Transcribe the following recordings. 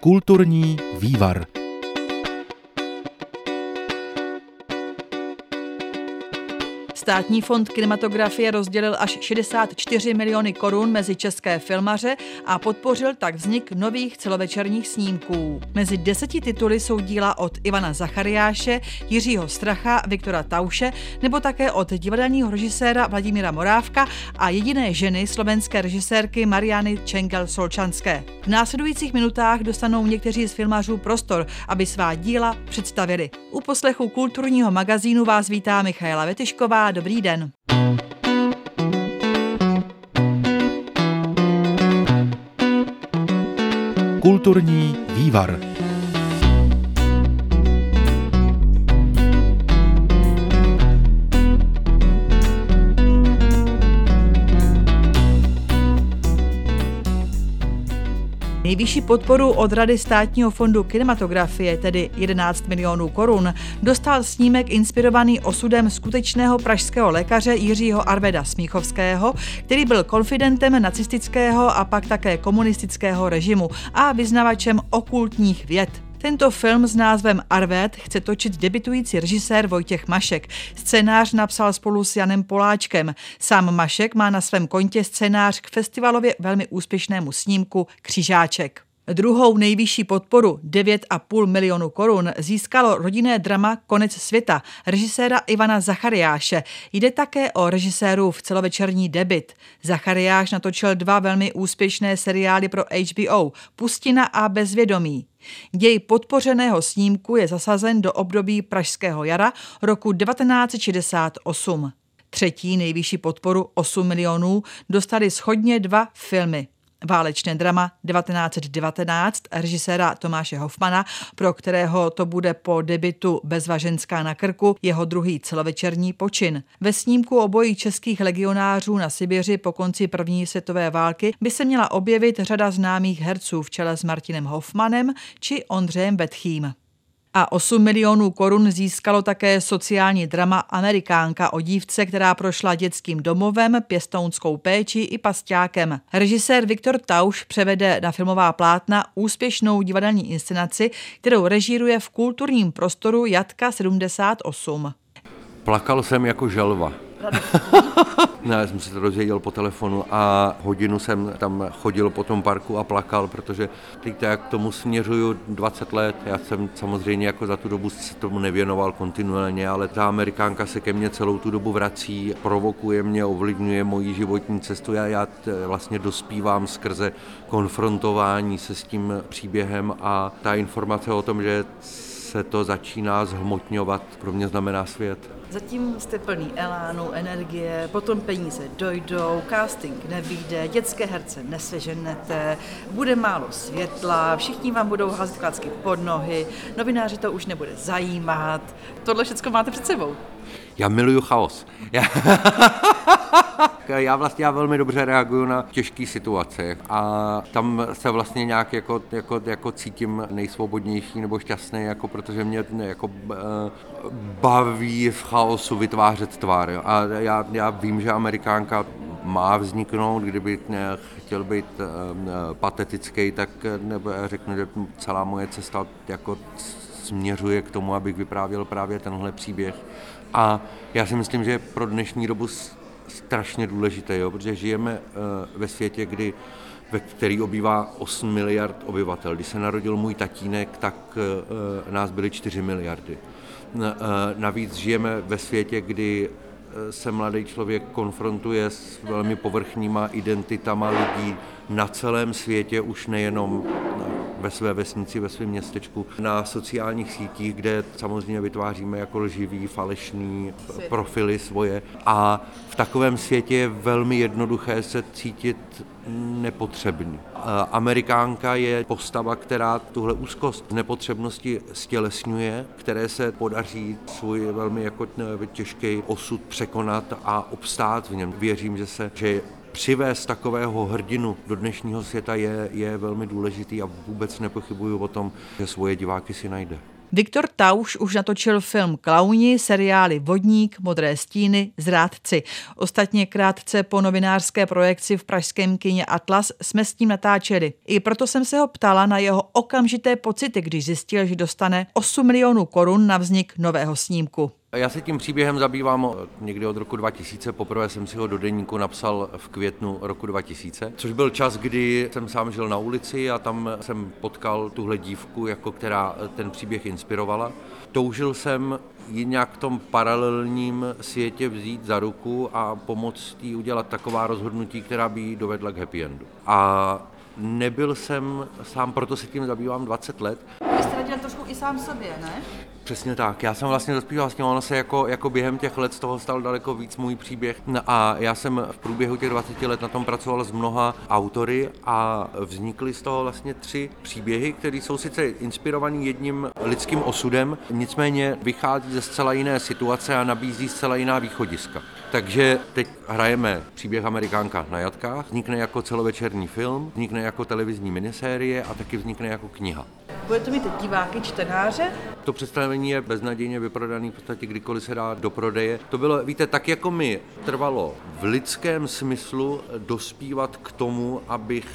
Kulturní vývar. Státní fond kinematografie rozdělil až 64 miliony korun mezi české filmaře a podpořil tak vznik nových celovečerních snímků. Mezi deseti tituly jsou díla od Ivana Zachariáše, Jiřího Stracha, Viktora Tauše nebo také od divadelního režiséra Vladimíra Morávka a jediné ženy slovenské režisérky Mariany Čengel-Solčanské. V následujících minutách dostanou někteří z filmařů prostor, aby svá díla představili. U poslechu kulturního magazínu vás vítá Michaela Vetyšková. Dobrý den. Kulturní vývar. Nejvyšší podporu od Rady státního fondu kinematografie, tedy 11 milionů korun, dostal snímek inspirovaný osudem skutečného pražského lékaře Jiřího Arveda Smíchovského, který byl konfidentem nacistického a pak také komunistického režimu a vyznavačem okultních věd. Tento film s názvem Arvet chce točit debitující režisér Vojtěch Mašek. Scénář napsal spolu s Janem Poláčkem. Sám Mašek má na svém kontě scénář k festivalově velmi úspěšnému snímku Křižáček. Druhou nejvyšší podporu 9,5 milionu korun získalo rodinné drama Konec světa režiséra Ivana Zachariáše. Jde také o režiséru v celovečerní debit. Zachariáš natočil dva velmi úspěšné seriály pro HBO Pustina a Bezvědomí. Děj podpořeného snímku je zasazen do období Pražského jara roku 1968. Třetí nejvyšší podporu 8 milionů dostali schodně dva filmy. Válečné drama 1919 režiséra Tomáše Hofmana, pro kterého to bude po debitu Bezvaženská na krku jeho druhý celovečerní počin. Ve snímku obojí českých legionářů na Sibiři po konci první světové války by se měla objevit řada známých herců v čele s Martinem Hofmanem či Ondřejem Betchým. A 8 milionů korun získalo také sociální drama Amerikánka o dívce, která prošla dětským domovem, pěstounskou péči i pasťákem. Režisér Viktor Tauš převede na filmová plátna úspěšnou divadelní inscenaci, kterou režíruje v kulturním prostoru Jatka 78. Plakal jsem jako želva. Ne, já jsem se to dozvěděl po telefonu a hodinu jsem tam chodil po tom parku a plakal, protože teď jak k tomu směřuju 20 let. Já jsem samozřejmě jako za tu dobu se tomu nevěnoval kontinuálně, ale ta Amerikánka se ke mně celou tu dobu vrací, provokuje mě, ovlivňuje moji životní cestu. Já, já vlastně dospívám skrze konfrontování se s tím příběhem a ta informace o tom, že se to začíná zhmotňovat, pro mě znamená svět. Zatím jste plný elánu, energie, potom peníze dojdou, casting nevíde, dětské herce neseženete, bude málo světla, všichni vám budou házet klacky pod nohy, novináři to už nebude zajímat. Tohle všechno máte před sebou. Já miluju chaos. Já... já vlastně já velmi dobře reaguju na těžké situace a tam se vlastně nějak jako, jako, jako cítím nejsvobodnější nebo šťastný, jako protože mě jako eh, baví v chaosu vytvářet tvar. A já, já vím, že Amerikánka má vzniknout, kdyby chtěl být eh, patetický, tak nebo řeknu, že celá moje cesta jako směřuje k tomu, abych vyprávěl právě tenhle příběh. A já si myslím, že pro dnešní dobu strašně důležité, jo, protože žijeme uh, ve světě, kdy ve který obývá 8 miliard obyvatel. Když se narodil můj tatínek, tak uh, nás byly 4 miliardy. Navíc žijeme ve světě, kdy se mladý člověk konfrontuje s velmi povrchníma identitama lidí na celém světě, už nejenom ve své vesnici, ve svém městečku, na sociálních sítích, kde samozřejmě vytváříme jako lživý, falešný profily svoje. A v takovém světě je velmi jednoduché se cítit nepotřebný. Amerikánka je postava, která tuhle úzkost nepotřebnosti stělesňuje, které se podaří svůj velmi jako těžký osud překonat a obstát v něm. Věřím, že se, že přivést takového hrdinu do dnešního světa je, je velmi důležitý a vůbec nepochybuju o tom, že svoje diváky si najde. Viktor Tauš už natočil film Klauni, seriály Vodník, Modré stíny, Zrádci. Ostatně krátce po novinářské projekci v pražském kině Atlas jsme s tím natáčeli. I proto jsem se ho ptala na jeho okamžité pocity, když zjistil, že dostane 8 milionů korun na vznik nového snímku. Já se tím příběhem zabývám někdy od roku 2000. Poprvé jsem si ho do deníku napsal v květnu roku 2000, což byl čas, kdy jsem sám žil na ulici a tam jsem potkal tuhle dívku, jako která ten příběh inspirovala. Toužil jsem ji nějak v tom paralelním světě vzít za ruku a pomoct jí udělat taková rozhodnutí, která by jí dovedla k happy endu. A nebyl jsem sám, proto se tím zabývám 20 let. Vy jste trošku i sám sobě, ne? Přesně tak. Já jsem vlastně dospíval s tím, ono se jako, jako během těch let z toho stal daleko víc můj příběh. A já jsem v průběhu těch 20 let na tom pracoval s mnoha autory a vznikly z toho vlastně tři příběhy, které jsou sice inspirovaný jedním lidským osudem, nicméně vychází ze zcela jiné situace a nabízí zcela jiná východiska. Takže teď hrajeme příběh Amerikánka na jatkách, vznikne jako celovečerní film, vznikne jako televizní minisérie a taky vznikne jako kniha. Bude to mít diváky, čtenáře? To představení je beznadějně vyprodaný v podstatě kdykoliv se dá do prodeje. To bylo, víte, tak jako mi trvalo v lidském smyslu dospívat k tomu, abych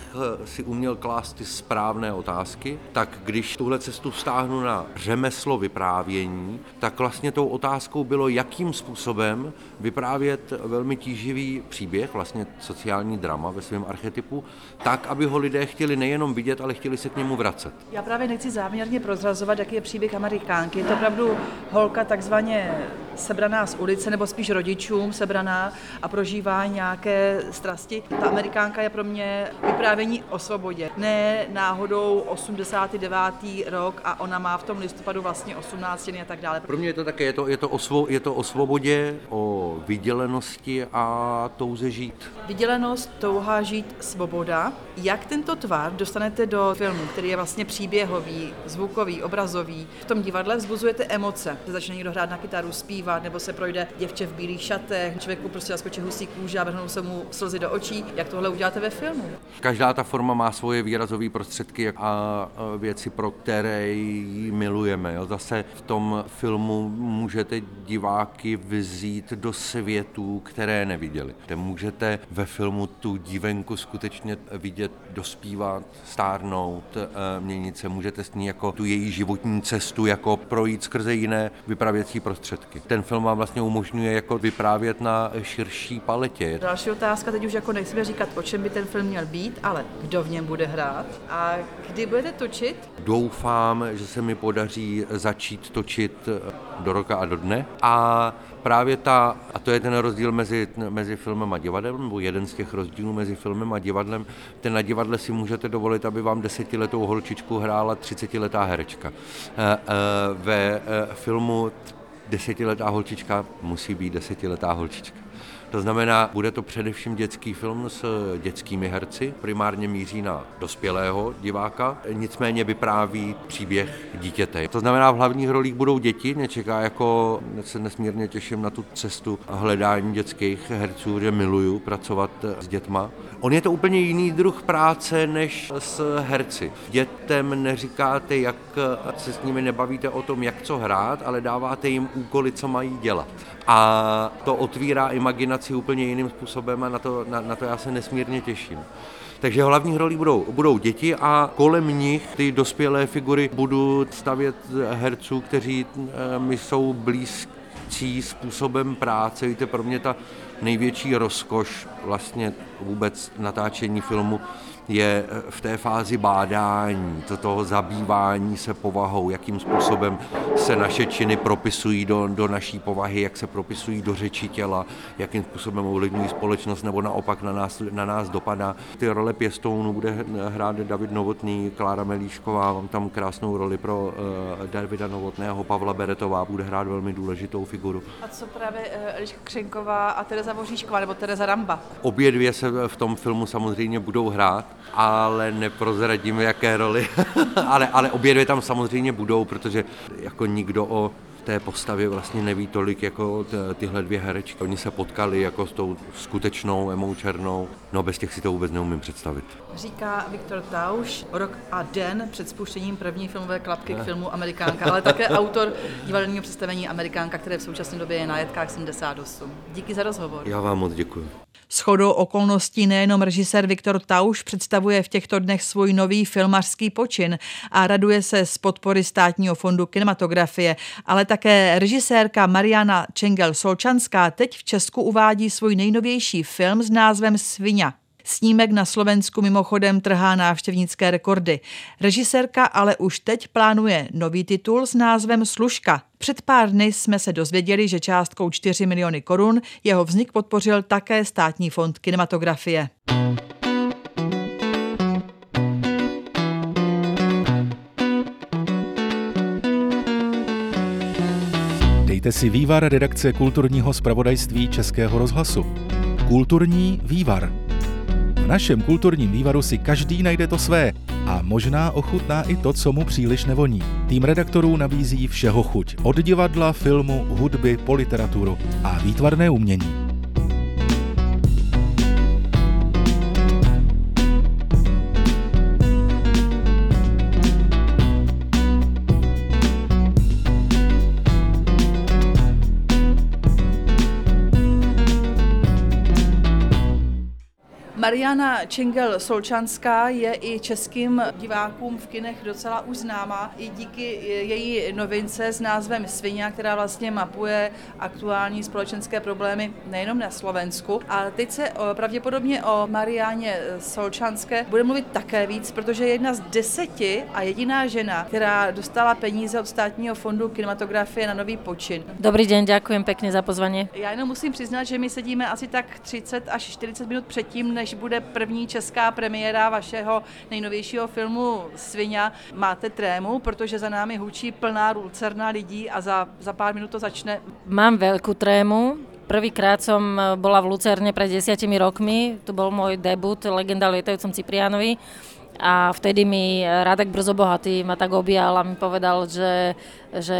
si uměl klást ty správné otázky, tak když tuhle cestu vztáhnu na řemeslo vyprávění, tak vlastně tou otázkou bylo, jakým způsobem vyprávět velmi tíživý příběh, vlastně sociální drama ve svém archetypu, tak, aby ho lidé chtěli nejenom vidět, ale chtěli se k němu vracet. Já právě nechci záměrně prozrazovat, jaký je příběh Amerikánky. Opravdu holka takzvaně sebraná z ulice, nebo spíš rodičům sebraná a prožívá nějaké strasti. Ta Amerikánka je pro mě vyprávění o svobodě. Ne náhodou 89. rok a ona má v tom listopadu vlastně 18 a tak dále. Pro mě je to také, je to, je to, o, svo, je to o svobodě, o vydělenosti a touze žít. Vydělenost, touha žít, svoboda. Jak tento tvar dostanete do filmu, který je vlastně příběhový, zvukový, obrazový? V tom divadle vzbuzujete emoce. Začne někdo hrát na kytaru, zpívat, nebo se projde děvče v bílých šatech, člověku prostě zaskočí husí kůže a vrhnou se mu slzy do očí. Jak tohle uděláte ve filmu? Každá ta forma má svoje výrazové prostředky a věci, pro které ji milujeme. Jo. Zase v tom filmu můžete diváky vzít do světů, které neviděli. Můžete ve filmu tu dívenku skutečně vidět, dospívat, stárnout, eh, měnit se. Můžete s ní jako tu její životní cestu jako projít skrze jiné vypravěcí prostředky. Ten film vám vlastně umožňuje jako vyprávět na širší paletě. Další otázka, teď už jako nechceme říkat, o čem by ten film měl být, ale kdo v něm bude hrát a kdy budete točit? Doufám, že se mi podaří začít točit do roka a do dne a právě ta, a to je ten rozdíl mezi, mezi filmem a divadlem, nebo jeden z těch rozdílů mezi filmem a divadlem, ten na divadle si můžete dovolit, aby vám desetiletou holčičku hrála třicetiletá herečka. Eh, eh, ve eh, filmu desetiletá holčička musí být desetiletá holčička. To znamená, bude to především dětský film s dětskými herci, primárně míří na dospělého diváka, nicméně vypráví příběh dítěte. To znamená, v hlavních rolích budou děti, mě čeká jako, se nesmírně těším na tu cestu hledání dětských herců, že miluju pracovat s dětma. On je to úplně jiný druh práce než s herci. Dětem neříkáte, jak se s nimi nebavíte o tom, jak co hrát, ale dáváte jim úkoly, co mají dělat. A to otvírá imaginaci úplně jiným způsobem a na to, na, na to já se nesmírně těším. Takže hlavní roli budou, budou děti a kolem nich ty dospělé figury budu stavět herců, kteří e, mi jsou blízcí způsobem práce. Víte, pro mě ta největší rozkoš vlastně vůbec natáčení filmu je v té fázi bádání, to toho zabývání se povahou, jakým způsobem se naše činy propisují do, do naší povahy, jak se propisují do řeči těla, jakým způsobem ovlivňují společnost nebo naopak na nás, na nás dopadá. Ty role pěstounů bude hrát David Novotný, Klára Melíšková, mám tam krásnou roli pro uh, Davida Novotného, Pavla Beretová bude hrát velmi důležitou figuru. A co právě uh, Eliška Křenková a Tereza Voříšková nebo Tereza Ramba? Obě dvě se v tom filmu samozřejmě budou hrát ale neprozradíme, jaké roli. ale, ale obě dvě tam samozřejmě budou, protože jako nikdo o té postavě vlastně neví tolik jako tyhle dvě herečky. Oni se potkali jako s tou skutečnou Emou Černou, no bez těch si to vůbec neumím představit. Říká Viktor Tauš, rok a den před spuštěním první filmové klapky k filmu Amerikánka, ale také autor divadelního představení Amerikánka, které v současné době je na Jetkách 78. Díky za rozhovor. Já vám moc děkuji. Shodou okolností nejenom režisér Viktor Tauš představuje v těchto dnech svůj nový filmařský počin a raduje se z podpory státního fondu kinematografie, ale také režisérka Mariana Čengel-Solčanská teď v Česku uvádí svůj nejnovější film s názvem Svině. Snímek na Slovensku mimochodem trhá návštěvnické rekordy. Režisérka ale už teď plánuje nový titul s názvem Služka. Před pár dny jsme se dozvěděli, že částkou 4 miliony korun jeho vznik podpořil také státní fond kinematografie. Dejte si vývar redakce kulturního zpravodajství Českého rozhlasu. Kulturní vývar. V našem kulturním vývaru si každý najde to své a možná ochutná i to, co mu příliš nevoní. Tým redaktorů nabízí všeho chuť. Od divadla, filmu, hudby, po literaturu a výtvarné umění. Mariana Čengel Solčanská je i českým divákům v kinech docela už známá i díky její novince s názvem Svině, která vlastně mapuje aktuální společenské problémy nejenom na Slovensku. A teď se pravděpodobně o Mariáně Solčanské bude mluvit také víc, protože je jedna z deseti a jediná žena, která dostala peníze od státního fondu kinematografie na nový počin. Dobrý den, děkuji pěkně za pozvání. Já jenom musím přiznat, že my sedíme asi tak 30 až 40 minut předtím, než bude první česká premiéra vašeho nejnovějšího filmu Svině. Máte trému, protože za námi hučí plná lucerna lidí a za, za pár minut to začne. Mám velkou trému, Prvýkrát som bola v Lucerne pred desiatimi rokmi, to bol môj debut Legenda lietajúcom Ciprianovi a vtedy mi Radek Brzo Bohatý ma tak objal a mi povedal, že, že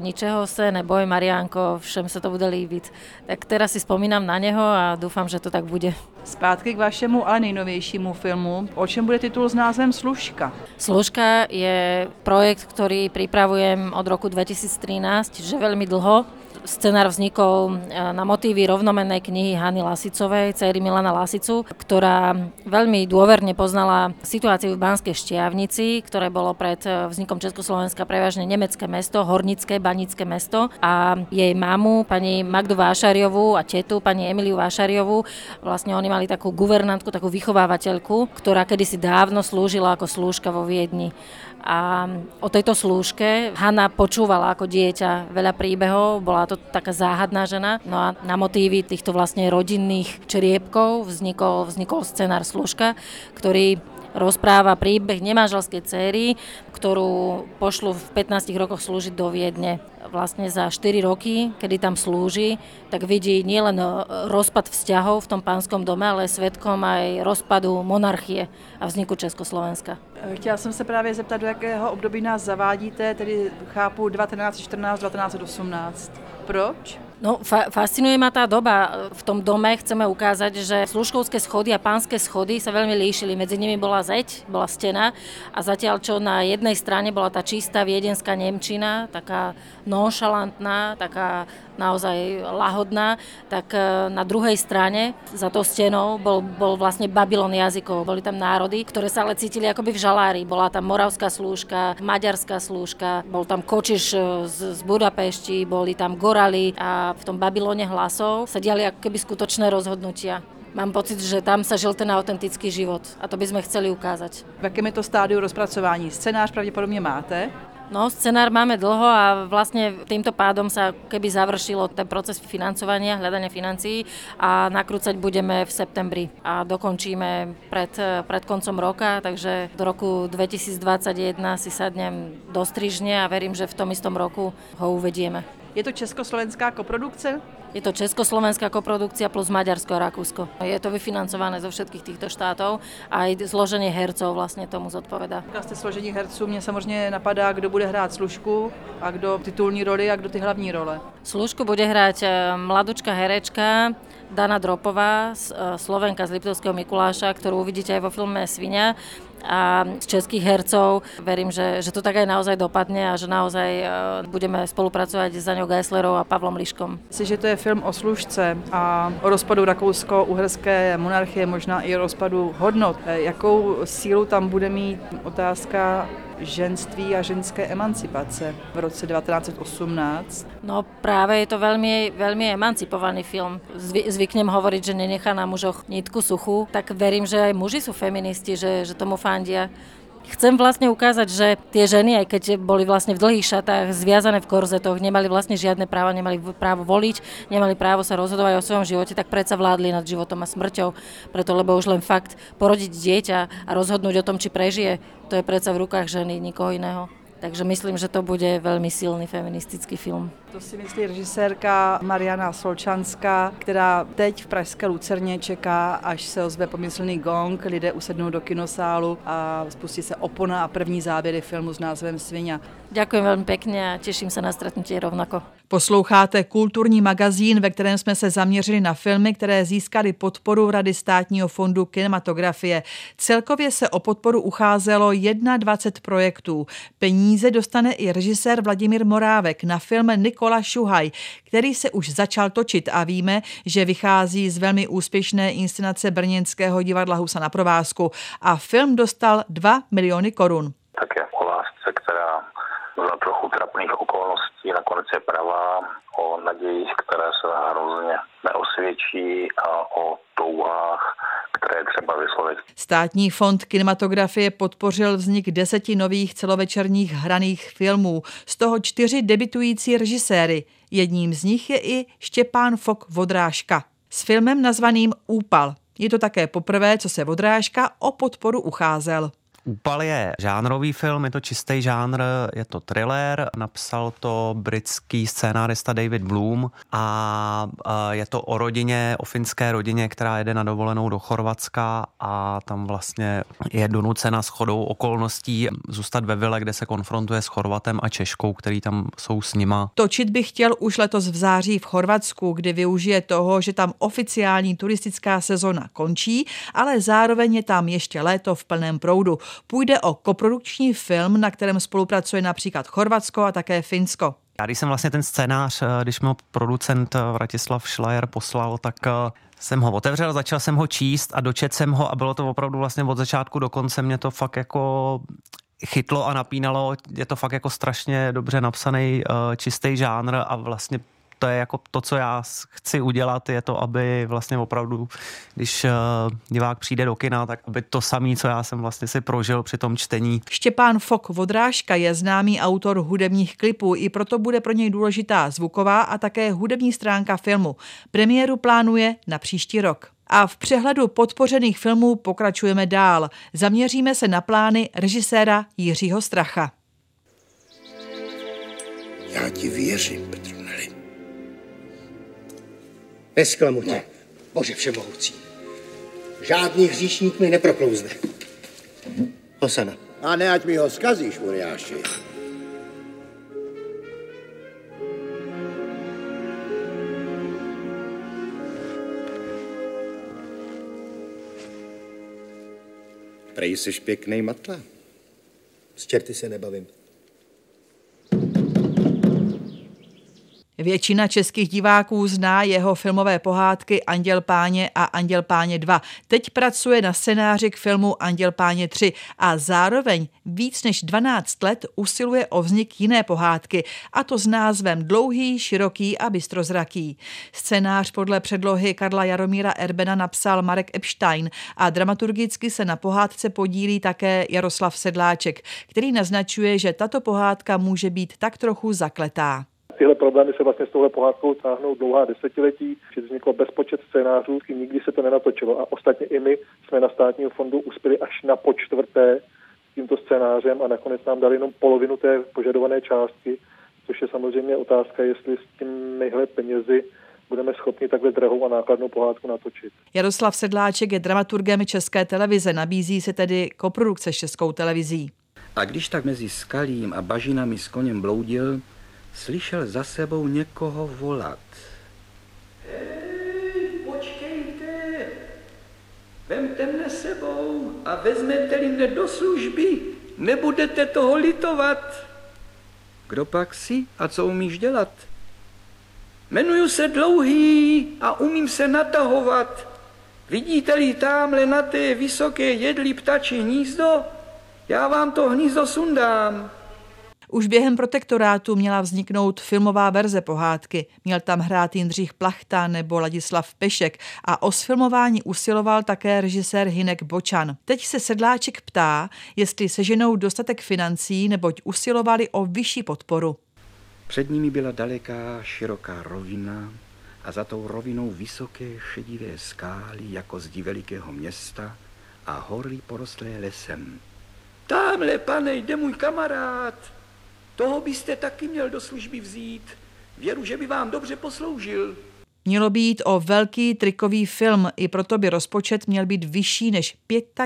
ničeho se neboj Mariánko, všem se to bude líbit. Tak teraz si spomínam na něho a doufám, že to tak bude. Zpátky k vašemu ale nejnovějšímu filmu. O čem bude titul s názvem Služka? Služka je projekt, ktorý pripravujem od roku 2013, že veľmi dlho. Scenár vznikol e, na motívy rovnomennej knihy Hany Lasicovej, céry Milana Lasicu, ktorá veľmi dôverne poznala situáciu v Banskej Štiavnici, ktoré bolo pred e, vznikom Československa prevažne nemecké mesto, hornické, banické mesto a jej mamu, pani Magdu Vášariovú a tetu, pani Emiliu Vášariovú, vlastne oni mali takú guvernantku, takú vychovávateľku, ktorá kedysi dávno slúžila ako slúžka vo Viedni. A o tejto slúžke Hanna počúvala ako dieťa veľa príbehov, bola to taká záhadná žena. No a na motívy týchto vlastne rodinných čriepkov vznikol, vznikol scenár Slúžka, ktorý rozpráva príbeh nemáželskej céry, ktorú pošlu v 15 rokoch slúžiť do Viedne. Vlastne za 4 roky, kedy tam slúži, tak vidí nielen rozpad vzťahov v tom pánskom dome, ale svetkom aj rozpadu monarchie a vzniku Československa. Chtěla jsem se právě zeptat, do jakého období nás zavádíte, tedy chápu 1914, 1918. Proč? No, fa- fascinuje ma tá doba. V tom dome chceme ukázať, že služkovské schody a pánske schody sa veľmi líšili. Medzi nimi bola zeď, bola stena a zatiaľ čo na jednej strane bola tá čistá viedenská Nemčina, taká nonšalantná, taká naozaj lahodná, tak e, na druhej strane za tou stenou bol, bol vlastne Babylon jazykov. Boli tam národy, ktoré sa ale cítili akoby v žalári. Bola tam moravská slúžka, maďarská slúžka, bol tam Kočiš e, z, z Budapešti, boli tam Gorali a v tom Babylone hlasov sa diali ako keby skutočné rozhodnutia. Mám pocit, že tam sa žil ten autentický život a to by sme chceli ukázať. V jakém je to stádiu rozpracování? Scénář pravděpodobně máte? No, scenár máme dlho a vlastne týmto pádom sa keby završilo ten proces financovania, hľadania financií a nakrúcať budeme v septembri a dokončíme pred, pred koncom roka, takže do roku 2021 si sadnem do strižne a verím, že v tom istom roku ho uvedieme. Je to československá koprodukce? Je to československá koprodukcia plus Maďarsko a Rakúsko. Je to vyfinancované zo všetkých týchto štátov a aj zloženie hercov vlastne tomu zodpoveda. Říkala jste složení herců, mě samozřejmě napadá, kdo bude hrát služku a kdo titulní roli a kdo ty hlavní role. Služku bude hrať eh, mladučka herečka Dana Dropová, eh, Slovenka z Liptovského Mikuláša, ktorú uvidíte aj vo filme Svinia a z českých hercov. Verím, že, že to tak aj naozaj dopadne a že naozaj eh, budeme spolupracovať s Aňou Geislerovou a Pavlom Liškom. Myslím, že to je film o služce a o rozpadu rakousko-uherské monarchie, možná i o rozpadu hodnot. Jakou sílu tam bude mít otázka ženství a ženské emancipace v roce 1918. No práve je to veľmi, veľmi emancipovaný film. Zvy, zvyknem hovoriť, že nenechá na mužoch nitku suchú, tak verím, že aj muži sú feministi, že, že tomu fandia. Chcem vlastne ukázať, že tie ženy, aj keď boli vlastne v dlhých šatách, zviazané v korzetoch, nemali vlastne žiadne práva, nemali právo voliť, nemali právo sa rozhodovať o svojom živote, tak predsa vládli nad životom a smrťou. Preto, lebo už len fakt porodiť dieťa a rozhodnúť o tom, či prežije, to je predsa v rukách ženy, nikoho iného. Takže myslím, že to bude veľmi silný feministický film. To si myslí režisérka Mariana Solčanská, která teď v Pražské Lucerně čeká, až se ozve pomyslný gong, lidé usednou do kinosálu a spustí se opona a první záběry filmu s názvem Svinia. Ďakujem veľmi pekne a teším sa na stretnutie rovnako. Posloucháte kulturní magazín, ve kterém jsme se zaměřili na filmy, které získaly podporu Rady státního fondu kinematografie. Celkově se o podporu ucházelo 21 projektů. Peníze dostane i režisér Vladimír Morávek na film Nikola Šuhaj, který se už začal točit a víme, že vychází z velmi úspěšné inscenace brněnského divadla Husa na provázku a film dostal 2 miliony korun. Také o lásce, která za trochu trapných okolností nakonec je pravá, o nadějích, které se hrozně neosvědčí a o touhách, které třeba vyslovit. Státní fond kinematografie podpořil vznik deseti nových celovečerních hraných filmů, z toho čtyři debitující režiséry. Jedním z nich je i Štěpán Fok Vodrážka s filmem nazvaným Úpal. Je to také poprvé, co se Vodrážka o podporu ucházel. Úpal je žánrový film, je to čistý žánr, je to thriller, napsal to britský scénárista David Bloom a je to o rodině, o finské rodině, která jede na dovolenou do Chorvatska a tam vlastně je donucena shodou okolností zůstat ve vile, kde se konfrontuje s Chorvatem a Češkou, který tam jsou s nima. Točit bych chtěl už letos v září v Chorvatsku, kdy využije toho, že tam oficiální turistická sezona končí, ale zároveň je tam ještě léto v plném proudu. Půjde o koprodukční film, na kterém spolupracuje například Chorvatsko a také Finsko. Já když jsem vlastně ten scénář, eh, když mi producent eh, Vratislav Schleier poslal, tak eh, jsem ho otevřel, začal jsem ho číst a dočet jsem ho a bylo to opravdu vlastně od začátku do konce mě to fakt jako chytlo a napínalo. Je to fakt jako strašně dobře napsaný čistý žánr a vlastně to je jako to, co já chci udělat, je to, aby vlastně opravdu, když eh, divák přijde do kina, tak aby to samé, co já jsem vlastně si prožil při tom čtení. Štěpán Fok Vodrážka je známý autor hudebních klipů, i proto bude pro něj důležitá zvuková a také hudební stránka filmu. Premiéru plánuje na příští rok. A v přehledu podpořených filmů pokračujeme dál. Zaměříme se na plány režiséra Jiřího Stracha. Já ti věřím, Petru. Nesklamu tě. Ne. Bože všemohoucí. Žádný hříšník mi neproklouzne. Hosana. A ne, ať mi ho zkazíš, Uriáši. Prej jsi pěkný matla. S čerty se nebavím. Většina českých diváků zná jeho filmové pohádky Anděl páně a Anděl páně 2. Teď pracuje na scénáři k filmu Anděl páně 3 a zároveň víc než 12 let usiluje o vznik jiné pohádky, a to s názvem Dlouhý, široký a bystrozraký. Scénář podle předlohy Karla Jaromíra Erbena napsal Marek Epstein a dramaturgicky se na pohádce podílí také Jaroslav Sedláček, který naznačuje, že tato pohádka může být tak trochu zakletá. Tyhle problémy se vlastně s touhle pohádkou táhnou dlouhá desetiletí, že vzniklo bezpočet scénářů, nikdy se to nenatočilo a ostatně i my jsme na státním fondu uspěli až na počtvrté tímto scénářem a nakonec nám dali jenom polovinu té požadované částky, což je samozřejmě otázka, jestli s těmihle penězi budeme schopni takhle drahou a nákladnou pohádku natočit. Jaroslav Sedláček je dramaturgem České televize, nabízí se tedy koprodukce s Českou televizí. A když tak mezi skalím a bažinami s koněm bloudil, slyšel za sebou někoho volat. Hej, počkejte, vemte mne sebou a vezmete-li mne do služby, nebudete toho litovat. Kdo pak si a co umíš dělat? Jmenuju se Dlouhý a umím se natahovat. Vidíte-li tamhle na té vysoké jedli ptačí hnízdo? Já vám to hnízdo sundám. Už během protektorátu měla vzniknout filmová verze pohádky. Měl tam hrát Jindřich Plachta nebo Ladislav Pešek a o sfilmování usiloval také režisér Hinek Bočan. Teď se Sedláček ptá, jestli seženou dostatek financí, neboť usilovali o vyšší podporu. Před nimi byla daleká, široká rovina a za tou rovinou vysoké šedivé skály jako zdi velikého města a hory porostlé lesem. Tamhle, pane, jde můj kamarád. Toho byste taky měl do služby vzít. Věru, že by vám dobře posloužil. Mělo být o velký trikový film, i proto by rozpočet měl být vyšší než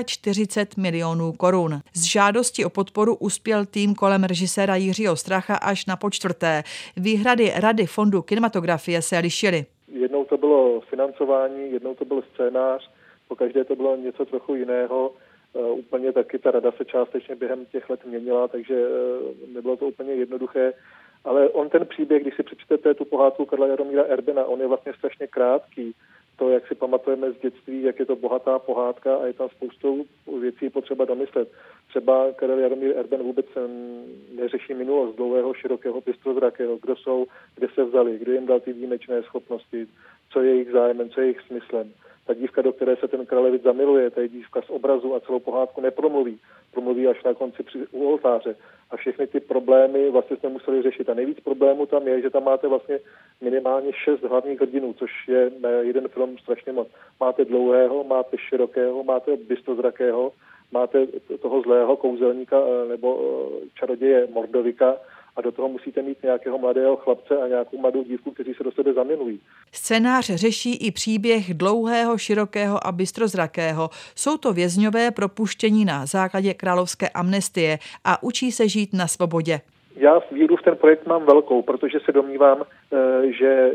45 milionů korun. Z žádosti o podporu uspěl tým kolem režiséra Jiřího Stracha až na počtvrté. Výhrady Rady fondu kinematografie se lišily. Jednou to bylo financování, jednou to byl scénář, po každé to bylo něco trochu jiného. Uh, úplně taky ta rada se částečně během těch let měnila, takže uh, nebylo to úplně jednoduché. Ale on ten příběh, když si přečtete tu pohádku Karla Jaromíra Erbena, on je vlastně strašně krátký. To, jak si pamatujeme z dětství, jak je to bohatá pohádka a je tam spoustu věcí potřeba domyslet. Třeba Karel Jaromír Erben vůbec neřeší minulost dlouhého, širokého, bystrozrakého, kdo jsou, kde se vzali, kdo jim dal ty výjimečné schopnosti, co je jejich zájmem, co je jejich smyslem. Ta dívka, do které se ten králevit zamiluje, ta je dívka z obrazu a celou pohádku nepromluví. Promluví až na konci při, u oltáře. A všechny ty problémy vlastně jsme museli řešit. A nejvíc problémů tam je, že tam máte vlastně minimálně šest hlavních hrdinů, což je jeden film strašně moc. Máte dlouhého, máte širokého, máte bystozrakého, máte toho zlého kouzelníka eh, nebo eh, čaroděje Mordovika, a do toho musíte mít nějakého mladého chlapce a nějakou mladou dívku, kteří se do sebe zamilují. Scénář řeší i příběh dlouhého, širokého a bystrozrakého. Jsou to vězňové propuštění na základě královské amnestie a učí se žít na svobodě. Já víru v ten projekt mám velkou, protože se domnívám, eh, že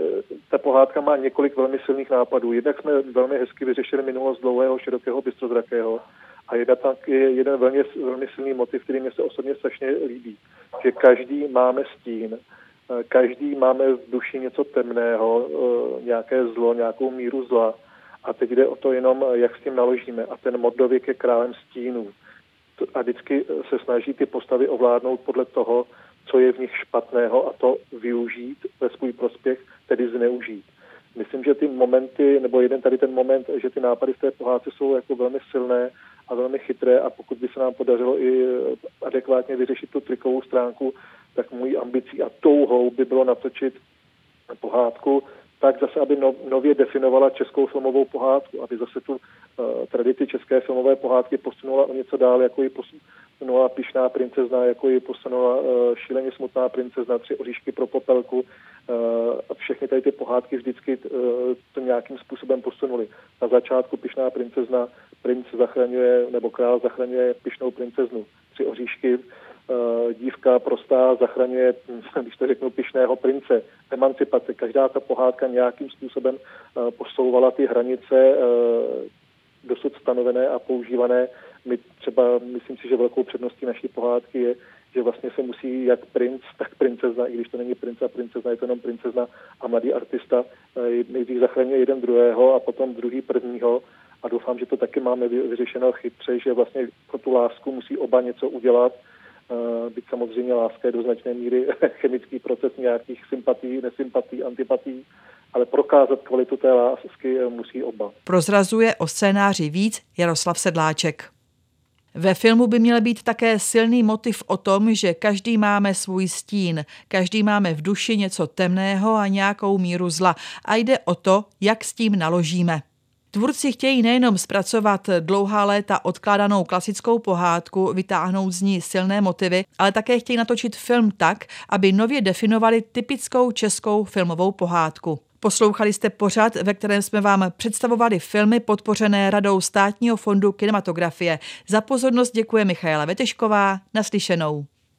ta pohádka má několik velmi silných nápadů. Jednak jsme velmi hezky vyřešili minulost dlouhého, širokého, bystrozrakého a je jeden velmi, velmi silný motiv, který mě se osobně strašně líbí, že každý máme stín, eh, každý máme v duši něco temného, eh, nějaké zlo, nějakou míru zla a teď jde o to jenom, jak s tím naložíme. A ten Mordověk je králem stínů. A vždycky se snaží ty postavy ovládnout podle toho, co je v nich špatného a to využít ve svůj prospěch, tedy zneužít. Myslím, že ty momenty, nebo jeden tady ten moment, že ty nápady v té pohádce jsou jako velmi silné a velmi chytré a pokud by se nám podařilo i adekvátně vyřešit tu trikovou stránku, tak mojí ambicí a touhou by bylo natočit pohádku. Tak zase, aby no, nově definovala českou filmovou pohádku, aby zase tu uh, tradici české filmové pohádky posunula o něco dál, jako ji posunula Pišná princezna, jako ji posunula uh, Šíleně smutná princezna, Tři oříšky pro popelku uh, a všechny tady ty pohádky vždycky uh, to nějakým způsobem posunuli. Na začátku Pišná princezna princ zachraňuje, nebo král zachraňuje Pišnou princeznu. Tři oříšky Eh, dívka prostá zachraňuje, když to řeknu, pišného prince, emancipace. Každá ta pohádka nějakým způsobem eh, posouvala ty hranice eh, dosud stanovené a používané. My třeba, myslím si, že velkou předností naší pohádky je, že vlastně se musí jak princ, tak princezna, i když to není princ a princezna, je to jenom princezna a mladý artista, nejdřív zachraňuje jeden druhého a potom druhý prvního a doufám, že to taky máme vyřešeno chytře, že vlastně pro tu lásku musí oba něco udělat, Eh, byť samozřejmě láska je do značné míry chemický proces nějakých sympatí, nesympatí, antipatí, ale prokázat kvalitu té lásky eh, musí oba. Prozrazuje o scénáři víc Jaroslav Sedláček. Ve filmu by měl být také silný motiv o tom, že každý máme svůj stín, každý máme v duši něco temného a nějakou míru zla a jde o to, jak s tím naložíme. Tvůrci chtějí nejenom zpracovat dlouhá léta odkládanou klasickou pohádku, vytáhnout z ní silné motivy, ale také chtějí natočit film tak, aby nově definovali typickou českou filmovou pohádku. Poslouchali jste pořad, ve kterém jsme vám představovali filmy podpořené Radou státního fondu kinematografie. Za pozornost děkuje Michaela Vetešková. Naslyšenou.